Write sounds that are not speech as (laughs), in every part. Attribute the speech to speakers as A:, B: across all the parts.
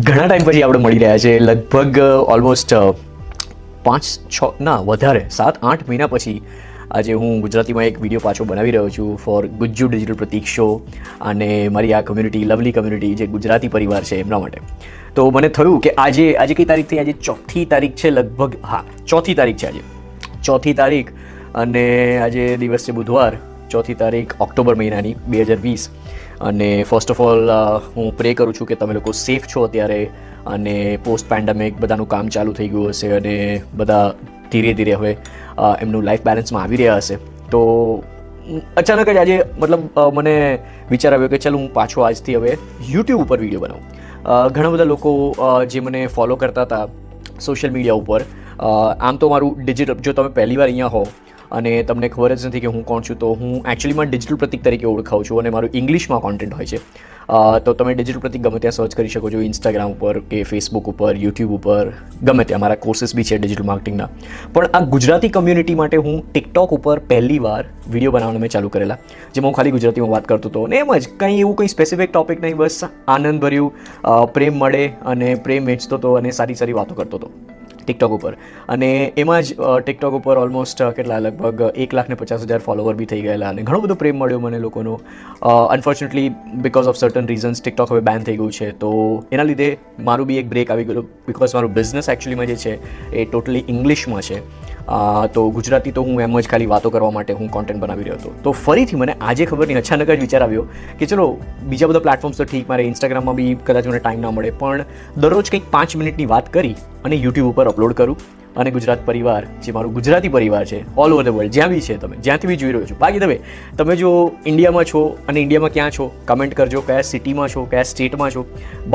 A: ઘણા ટાઈમ પછી આપણે મળી રહ્યા છે. લગભગ ઓલમોસ્ટ પાંચ, છ, ના, વધારે, સાત, આઠ મહિના પછી આજે હું ગુજરાતીમાં એક વીડિયો પાછો બનાવી રહ્યો છું for Gujju digital Pratik show અને મારી આ કમ્યુનિટી લવલી કમ્યુનિટી જે ગુજરાતી પરિવાર છે એમના માટે. તો મને થયું કે આજે આજે કઈ તારીખ થઈ? આજે ચોથી તારીખ છે લગભગ, હા, ચોથી તારીખ છે આજે. ચોથી તારીખ અને આજે દિવસ છે બુધવાર. ચોથી તારીખ ઓક્ટોબર મહિનાની બે હજાર વીસ. અને ફર્સ્ટ ઓફ ઓલ હું પ્રે કરું છું કે તમે લોકો સેફ છો અત્યારે અને પોસ્ટ પેન્ડેમિક બધાનું કામ ચાલુ થઈ ગયું હશે અને બધા ધીરે ધીરે હવે એમનું લાઈફ બેલેન્સમાં આવી રહ્યા હશે. તો અચાનક જ આજે મતલબ મને વિચાર આવ્યો કે ચાલ હું પાછો આજથી હવે યુટ્યુબ ઉપર વીડિયો બનાવું. ઘણા બધા લોકો જે મને ફોલો કરતા હતા સોશિયલ મીડિયા ઉપર આમ તો મારું ડિજિટલ જો તમે પહેલી વાર અહીંયા હો અને તમને ખબર જ નથી કે હું કોણ છું, તો હું એકચ્યુઅલીમાં ડિજિટલ પ્રતિક તરીકે ઓળખાઉં છું અને મારું ઇંગ્લિશમાં કોન્ટેન્ટ હોય છે. તો તમે ડિજિટલ પ્રતિક ગમે ત્યાં સર્ચ કરી શકો છો ઇન્સ્ટાગ્રામ ઉપર કે ફેસબુક ઉપર યુટ્યુબ ઉપર, ગમે ત્યાં. મારા કોર્સિસ બી છે ડિજિટલ માર્કેટિંગના પણ આ ગુજરાતી કમ્યુનિટી માટે હું ટિકટોક ઉપર પહેલી વાર વીડિયો બનાવવાનું મેં ચાલુ કરેલા. જેમાં હું ખાલી ગુજરાતીમાં વાત કરતો હતો. ને એમ જ, કંઈ એવું કંઈ સ્પેસિફિક ટોપિક નહીં, બસ આનંદભર્યું પ્રેમ મળે અને પ્રેમ વેચતો હતો અને સારી સારી વાતો કરતો હતો. ટિકટોક ઉપર. અને એમાં જ ટિકટોક ઉપર ઓલમોસ્ટ કેટલા, લગભગ એક લાખ ને પચાસ હજાર ફોલોવર બી થઈ ગયેલા અને ઘણો બધો પ્રેમ મળ્યો મને લોકોનો. Unfortunately because of certain reasons TikTok હવે બેન થઈ ગયું છે. તો એના લીધે મારું બી એક બ્રેક આવી ગયું બિકોઝ મારું બિઝનેસ એકચ્યુઅલીમાં જે છે, એ ટોટલી ઇંગ્લિશમાં છે. તો ગુજરાતી તો હું એમ જ ખાલી વાતો કરવા માટે હું કોન્ટેન્ટ બનાવી રહ્યો હતો. તો ફરીથી મને આજે ખબર નહીં, અચાનક જ વિચાર આવ્યો કે ચલો, બીજા બધા પ્લેટફોર્મ્સ તો ઠીક, મારે ઇન્સ્ટાગ્રામમાં બી કદાચ મને ટાઈમ ના મળે, પણ દરરોજ કંઈક પાંચ મિનિટની વાત કરી અને યુટ્યુબ ઉપર અપલોડ કરું અને ગુજરાત પરિવાર, જે મારું ગુજરાતી પરિવાર છે ઓલ ઓવર ધ વર્લ્ડ જ્યાં બી છે તમે, જ્યાંથી બી જોઈ રહ્યો છો, બાકી તમે તમે જો ઇન્ડિયામાં છો અને ઇન્ડિયામાં ક્યાં છો કમેન્ટ કરજો, કયા સિટીમાં છો, કયા સ્ટેટમાં છો,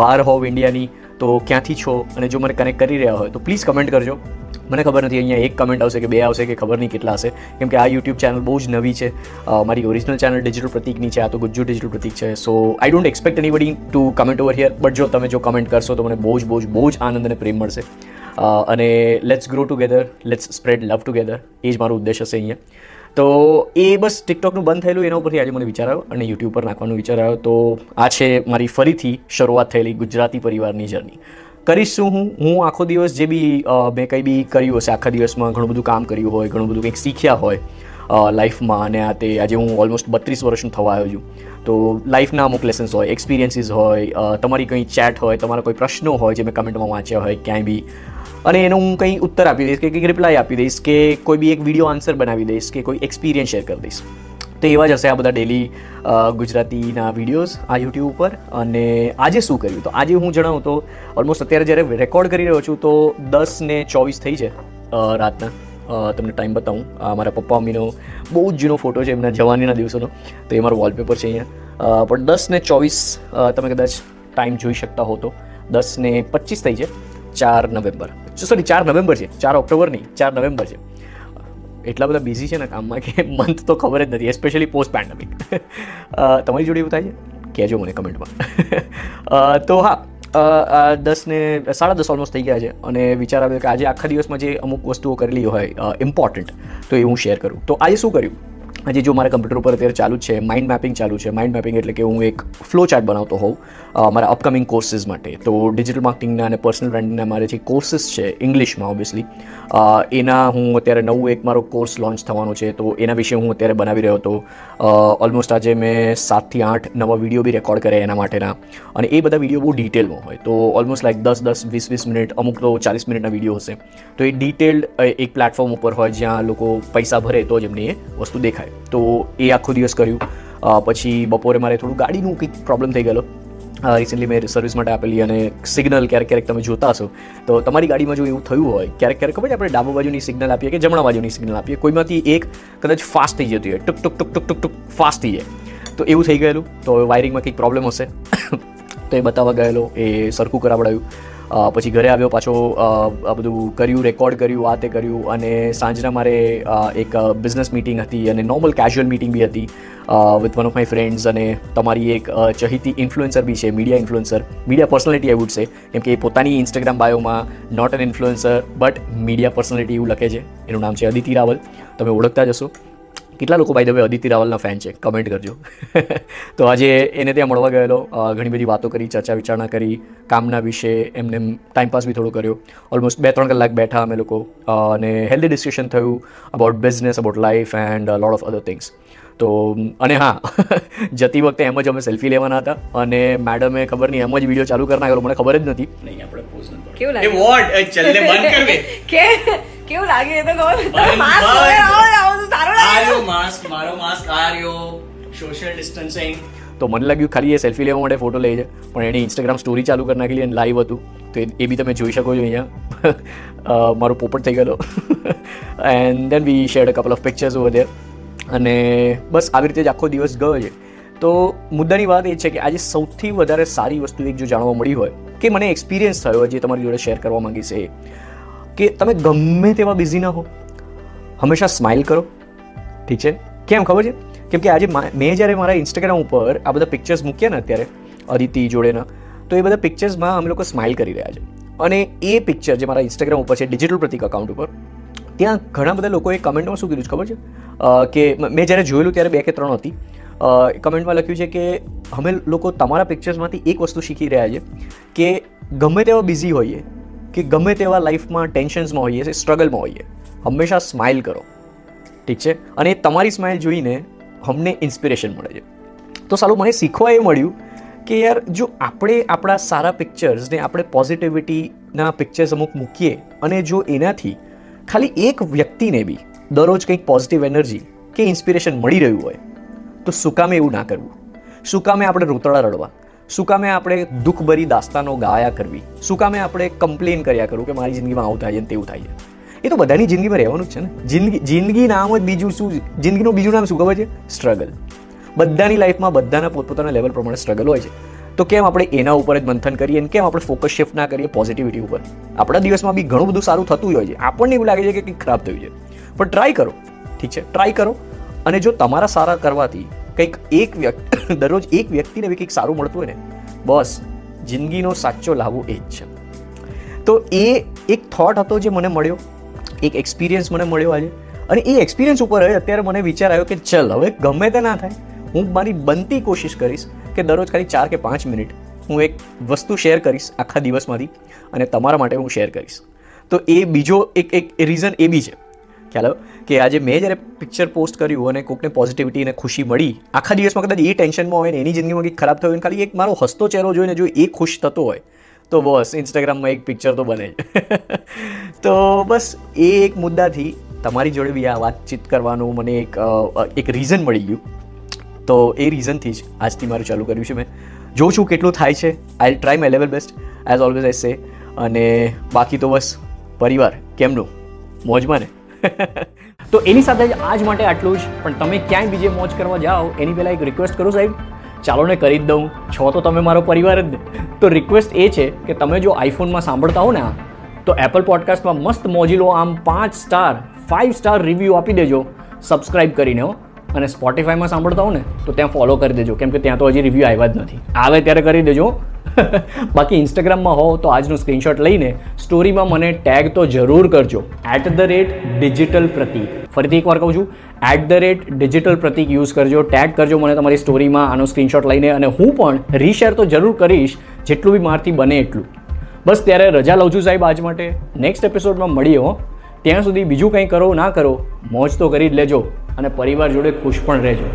A: બહાર હોવ ઇન્ડિયાની તો ક્યાંથી છો અને જો મને કનેક્ટ કરી રહ્યા હોય તો પ્લીઝ કમેન્ટ કરજો. મને ખબર નથી, અહીંયા એક કમેન્ટ આવશે કે બે આવશે કે ખબર નહીં કેટલા હશે. કેમ કે આ યુટ્યુબ ચેનલ બહુ જ નવી છે. મારી ઓરિજિનલ ચેનલ ડિજિટલ પ્રતિકની છે, આ તો ગુજ્જુ ડિજિટલ પ્રતિક છે. So I don't expect anybody to comment over here but જો તમે જો કમેન્ટ કરશો તો મને બહુ જ બહુ જ બહુ જ આનંદ અને પ્રેમ મળશે. અને let's grow together let's spread love together એ જ મારો ઉદ્દેશ હશે અહીંયા. તો એ બસ ટિકટોકનું બંધ થયેલું, એના ઉપરથી આજે મને વિચાર આવ્યો અને યુટ્યુબ પર નાખવાનો વિચાર આવ્યો. તો આ છે મારી ફરીથી શરૂઆત થયેલી ગુજરાતી પરિવારની જર્ની કરીશ શું હું. હું આખો દિવસ જે બી મેં કંઈ બી કર્યું હશે, આખા દિવસમાં ઘણું બધું કામ કર્યું હોય, ઘણું બધું કંઈક શીખ્યા હોય લાઈફમાં અને આ તે આજે હું ઓલમોસ્ટ બત્રીસ વર્ષનો થવા આવ્યો છું. તો લાઈફના અમુક લેસન્સ હોય એક્સપિરિયન્સીસ હોય તમારી કંઈ ચેટ હોય, તમારા કોઈ પ્રશ્નો હોય જે મેં કમેન્ટમાં વાંચ્યા હોય, ક્યાંય બી. અને એનો હું કંઈ ઉત્તર આપી દઈશ કે કંઈક રિપ્લાય આપી દઈશ કે કોઈ બી એક વીડિયો આન્સર બનાવી દઈશ કે કોઈ એક્સપિરિયન્સ શેર કરી દઈશ. તો એવા જ હશે આ બધા ડેલી ગુજરાતીના વિડીયોઝ આ યુટ્યુબ ઉપર. અને આજે શું કર્યું? તો આજે હું જણાવું તો ઓલમોસ્ટ અત્યારે જ્યારે રેકોર્ડ કરી રહ્યો છું તો દસ ને ચોવીસ થઈ છે રાતના. તમને ટાઈમ બતાવું. મારા પપ્પા, મમ્મીનો બહુ જ જૂનો ફોટો છે એમના જવાનીના દિવસોનો. તો એ મારો વોલપેપર છે અહીંયા. પણ દસ ને ચોવીસ તમે કદાચ ટાઈમ જોઈ શકતા હો તો. દસ ને પચીસ થઈ છે, ચાર નવેમ્બર. સોરી ચાર નવેમ્બર છે. ચાર ઓક્ટોબર નહીં, ચાર નવેમ્બર છે. એટલા બધા બિઝી છે ને કામમાં કે મંથ તો ખબર જ નથી એસ્પેશિયલી પોસ્ટ પેન્ડેમિક તમારી જોડે એવું થાય છે? કહેજો મને કમેન્ટમાં તો હા દસ ને, સાડા દસ ઓલમોસ્ટ થઈ ગયા છે અને વિચાર આવ્યો કે આજે આખા દિવસમાં જે અમુક વસ્તુઓ કરેલી હોય ઇમ્પોર્ટન્ટ તો એ હું શેર કરું. તો આજે શું કર્યું? આજે જો મારા કમ્પ્યુટર ઉપર અત્યારે ચાલુ છે માઇન્ડ મેપિંગ ચાલુ છે. માઇન્ડ મેપિંગ એટલે કે હું એક ફ્લો ચાર્ટ બનાવતો હોઉં મારા અપકમિંગ કોર્સિસ માટે. તો ડિજિટલ માર્કેટિંગના અને પર્સનલ બ્રાન્ડિંગના મારે જે કોર્સિસ છે ઇંગ્લિશમાં ઓબ્વિયસલી એના હું અત્યારે નવું એક મારો કોર્સ લોન્ચ થવાનો છે. તો એના વિશે હું અત્યારે બનાવી રહ્યો હતો. ઓલમોસ્ટ આજે મેં સાતથી આઠ નવા વીડિયો બી રેકોર્ડ કર્યા એના માટેના. અને એ બધા વીડિયો બહુ ડિટેલમાં હોય. તો ઓલમોસ્ટ લાઈક દસ દસ, વીસ વીસ મિનિટ, અમુક તો ચાલીસ મિનિટના વીડિયો હશે. તો એ ડિટેલ્ડ એક પ્લેટફોર્મ ઉપર હોય જ્યાં લોકો પૈસા ભરે તો જ એમની એ વસ્તુ દેખાય. તો એ આખો દિવસ કર્યું. પછી બપોરે મારે થોડું ગાડીનું કંઈક પ્રોબ્લેમ થઈ ગયેલો. રિસેન્ટલી મેં સર્વિસ માટે આપેલી અને સિગ્નલ ક્યારેક ક્યારેક તમે જોતા હશો. તો તમારી ગાડીમાં જો એવું થયું હોય, ક્યારેક ક્યારેક ખબર આપણે ડાબા બાજુની સિગ્નલ આપીએ કે જમણા બાજુની સિગ્નલ આપીએ? કોઈમાંથી એક કદાચ ફાસ્ટ થઈ જતી હોય. ટુક ટુક ટુક ટુક ટુક ટુક ફાસ્ટ થઈ જાય. તો એવું થઈ ગયેલું. તો વાયરિંગમાં કંઈક પ્રોબ્લેમ હશે. (coughs) તો એ બતાવવા ગયેલો, એ સરખું કરાવડાયું. પછી ઘરે આવ્યો, પાછો આ બધું કર્યું રેકોર્ડ કર્યું, આ તે કર્યું અને સાંજના મારે એક બિઝનેસ મીટિંગ હતી અને નોર્મલ કેઝ્યુઅલ મીટિંગ બી હતી with one of my friends અને તમારી એક ચહિતી ઇન્ફ્લુએન્સર બી છે મીડિયા ઇન્ફ્લુએન્સર મીડિયા પર્સનાલિટી આઈ છે કેમ કે એ પોતાની Instagram બાયોમાં not an influencer but media personality એવું લખે છે. એનું નામ છે અદિતિ રાવલ તમે ઓળખતા જશો કેટલા લોકો બાય ધ વે અદિતિ રાવલના ફેન છે? કમેન્ટ કરજો. (laughs) તો આજે એને ત્યાં મળવા ગયેલો. ઘણી બધી વાતો કરી ચર્ચા વિચારણા કરી કામના વિશે એમને ટાઈમપાસ બી થોડો કર્યો. ઓલમોસ્ટ બે ત્રણ કલાક બેઠા અમે લોકો. અને હેલ્ધી ડિસ્કશન થયું about business about life and lot of other things તો અને હા (laughs) જતી વખતે એમ જ અમે સેલ્ફી લેવાના હતા. અને મેડમે ખબર નહીં એમ જ વીડિયો ચાલુ કરી નાખેલો. મને ખબર જ નથી. નહીં આપણે પોઝ
B: કેવું લાગે
C: વોટ ચલને બંધ કર દે. (laughs)
B: કે કેવું લાગે એ તો માસ્ક સારું
C: આર્યો માસ્ક મારો માસ્ક આર્યો. સોશિયલ ડિસ્ટન્સિંગ
A: તો મને લાગ્યું ખાલી એ સેલ્ફી લેવા માટે ફોટો લઈ છે. પણ એણે ઇન્સ્ટાગ્રામ સ્ટોરી ચાલુ કરી નાખેલી અને લાઈવ હતું. તો એ એ બી તમે જોઈ શકો છો અહીંયા. (laughs) મારો પોપટ થઈ ગયેલો. And then we shared a couple of pictures over there અને બસ આવી રીતે જ આખો દિવસ ગયો છે. તો મુદ્દાની વાત એ છે કે આજે સૌથી વધારે સારી વસ્તુ એક જો જાણવા મળી હોય કે મને એક્સપિરિયન્સ થયો જે તમારી જોડે શેર કરવા માંગીશ એ કે તમે ગમે તેવા બિઝી ના હો. હંમેશા સ્માઇલ કરો. ઠીક છે? કેમ ખબર છે? કેમ કે આજે મેં જ્યારે મારા ઇન્સ્ટાગ્રામ ઉપર આ બધા પિક્ચર્સ મૂક્યા ને અત્યારે, અદિતિ જોડેના, તો એ બધા પિક્ચર્સમાં અમે લોકો સ્માઇલ કરી રહ્યા છે. અને એ પિક્ચર જે મારા ઇન્સ્ટાગ્રામ ઉપર છે ડિજિટલ પ્રતિક અકાઉન્ટ ઉપર, ત્યાં ઘણા બધા લોકોએ કમેન્ટમાં શું કીધું છે ખબર છે? કે મ- જ્યારે જોયેલું ત્યારે બે કે ત્રણ હતી. કમેન્ટમાં લખ્યું છે કે અમે લોકો તમારા પિક્ચર્સમાંથી એક વસ્તુ શીખી રહ્યા છે કે ગમે તેવા બિઝી હોઈએ, કે ગમે તેવા લાઈફમાં ટેન્શન્સમાં હોઈએ સ્ટ્રગલમાં હોઈએ, હંમેશા સ્માઇલ કરો. ઠીક છે? અને તમારી સ્માઇલ જોઈને અમને ઇન્સ્પિરેશન મળે છે. તો સાલું મને શીખવા એ મળ્યું કે યાર, જો આપણે આપણા સારા પિક્ચર્સને આપણે પોઝિટિવિટીના પિક્ચર્સ અમુક મૂકીએ અને જો એનાથી ખાલી એક વ્યક્તિને બી દરરોજ કંઈક પોઝિટિવ એનર્જી કે ઇન્સ્પિરેશન મળી રહ્યું હોય, તો શું કામે એવું ના કરવું? શું કામે આપણે રોતડા રડવા? શું કામે આપણે દુઃખભરી દાસ્તાનો ગાયા કરવી? શું કામે આપણે કમ્પ્લેન કર્યા કરવું કે મારી જિંદગીમાં આવું થાય છે તેવું થાય છે? એ તો બધાની જિંદગીમાં રહેવાનું જ છે ને. જિંદગી જિંદગી નામ જ બીજું શું? જિંદગીનું બીજું નામ શું ખબર છે? સ્ટ્રગલ બધાની લાઈફમાં બધાના પોતપોતાના લેવલ પ્રમાણે સ્ટ્રગલ હોય છે. તો કેમ આપણે એના ઉપર જ મંથન કરીએ અને કેમ આપણે ફોકસ શિફ્ટ ના કરીએ પોઝિટિવિટી ઉપર? આપણા દિવસમાં બી ઘણું બધું સારું થતું હોય છે. આપણને એવું લાગે છે કે કંઈક ખરાબ થયું છે. પણ ટ્રાય કરો. ઠીક છે? ટ્રાય કરો. અને જો તમારા સારા કરવાથી કંઈક એક વ્યક્તિ (coughs) દરરોજ એક વ્યક્તિને બી કંઈક સારું મળતું હોય ને, બસ, જિંદગીનો સાચો લાવો એ જ છે. તો એ એક થોટ હતો જે મને મળ્યો. એક એક્સપિરિયન્સ મને મળ્યો આજે. અને એ એક્સપિરિયન્સ ઉપર અત્યારે મને વિચાર આવ્યો કે ચલ, હવે ગમે તે ના થાય, હું મારી બનતી કોશિશ કરીશ કે દરરોજ ખાલી ચાર કે પાંચ મિનિટ હું એક વસ્તુ શેર કરીશ આખા દિવસમાંથી અને તમારા માટે હું શેર કરીશ. તો એ બીજો એક એક રીઝન એ બી છે. ખ્યાલ કે આજે મેં જ્યારે પિક્ચર પોસ્ટ કર્યું અને કોકને પોઝિટિવિટી અને ખુશી મળી, આખા દિવસમાં કદાચ એ ટેન્શનમાં હોય ને એની જિંદગીમાં કંઈક ખરાબ થયું હોય ખાલી એક મારો હસતો ચહેરો જોઈને જો એ ખુશ થતો હોય તો બસ ઇન્સ્ટાગ્રામમાં એક પિક્ચર તો બને જ. (laughs) તો બસ, એ એક મુદ્દાથી તમારી જોડે બી આ વાતચીત કરવાનું મને એક એક રીઝન મળી ગયું. તો એ રીઝનથી જ આજથી મારું ચાલુ કર્યું છે મેં. જોઉં છું કેટલું થાય છે I try my level best as always I say અને બાકી તો બસ, પરિવાર, કેમનું? મોજમાં ને? (laughs) તો એની સાથે જ આજ માટે આટલું જ. પણ તમે ક્યાંય બીજે મોજ કરવા જાઓ, એની પહેલાં એક રિક્વેસ્ટ કરું સાહેબ. ચાલો ને કરી જ દઉં. છો તો તમે મારો પરિવાર જ. ને તો રિક્વેસ્ટ એ છે કે તમે જો આઈફોનમાં સાંભળતા હો ને તો એપલ પોડકાસ્ટમાં મસ્ત મોજીલો આમ પાંચ સ્ટાર ફાઇવ સ્ટાર રિવ્યૂ આપી દેજો. સબસ્ક્રાઇબ કરીને હો. અને સ્પોટિફાઈમાં સાંભળતા હો ને, તો ત્યાં ફોલો કરી દેજો. કેમ કે ત્યાં તો હજી રિવ્યૂ આવ્યા જ નથી. આવે ત્યારે કરી દેજો. બાકી ઇન્સ્ટાગ્રામમાં હો તો આજનું સ્ક્રીનશોટ લઈને સ્ટોરીમાં મને ટેગ તો જરૂર કરજો. એટ ધ રેટ ડિજિટલ પ્રતીક ફરીથી એકવાર કહું છું at the rate digital Prateek use કરજો ટેગ કરજો મને તમારી સ્ટોરીમાં આનો સ્ક્રીનશોટ લઈને અને હું પણ રીશેર તો જરૂર કરીશ, જેટલું બી મારથી બને એટલું. બસ ત્યારે રજા લઉં છું સાહેબ આજ માટે. નેક્સ્ટ એપિસોડમાં મળીએ હો. ત્યાં સુધી બીજું કંઈ કરો, ના કરો, મોજ તો કરી જ લેજો અને પરિવાર જોડે ખુશ પણ રહેજો.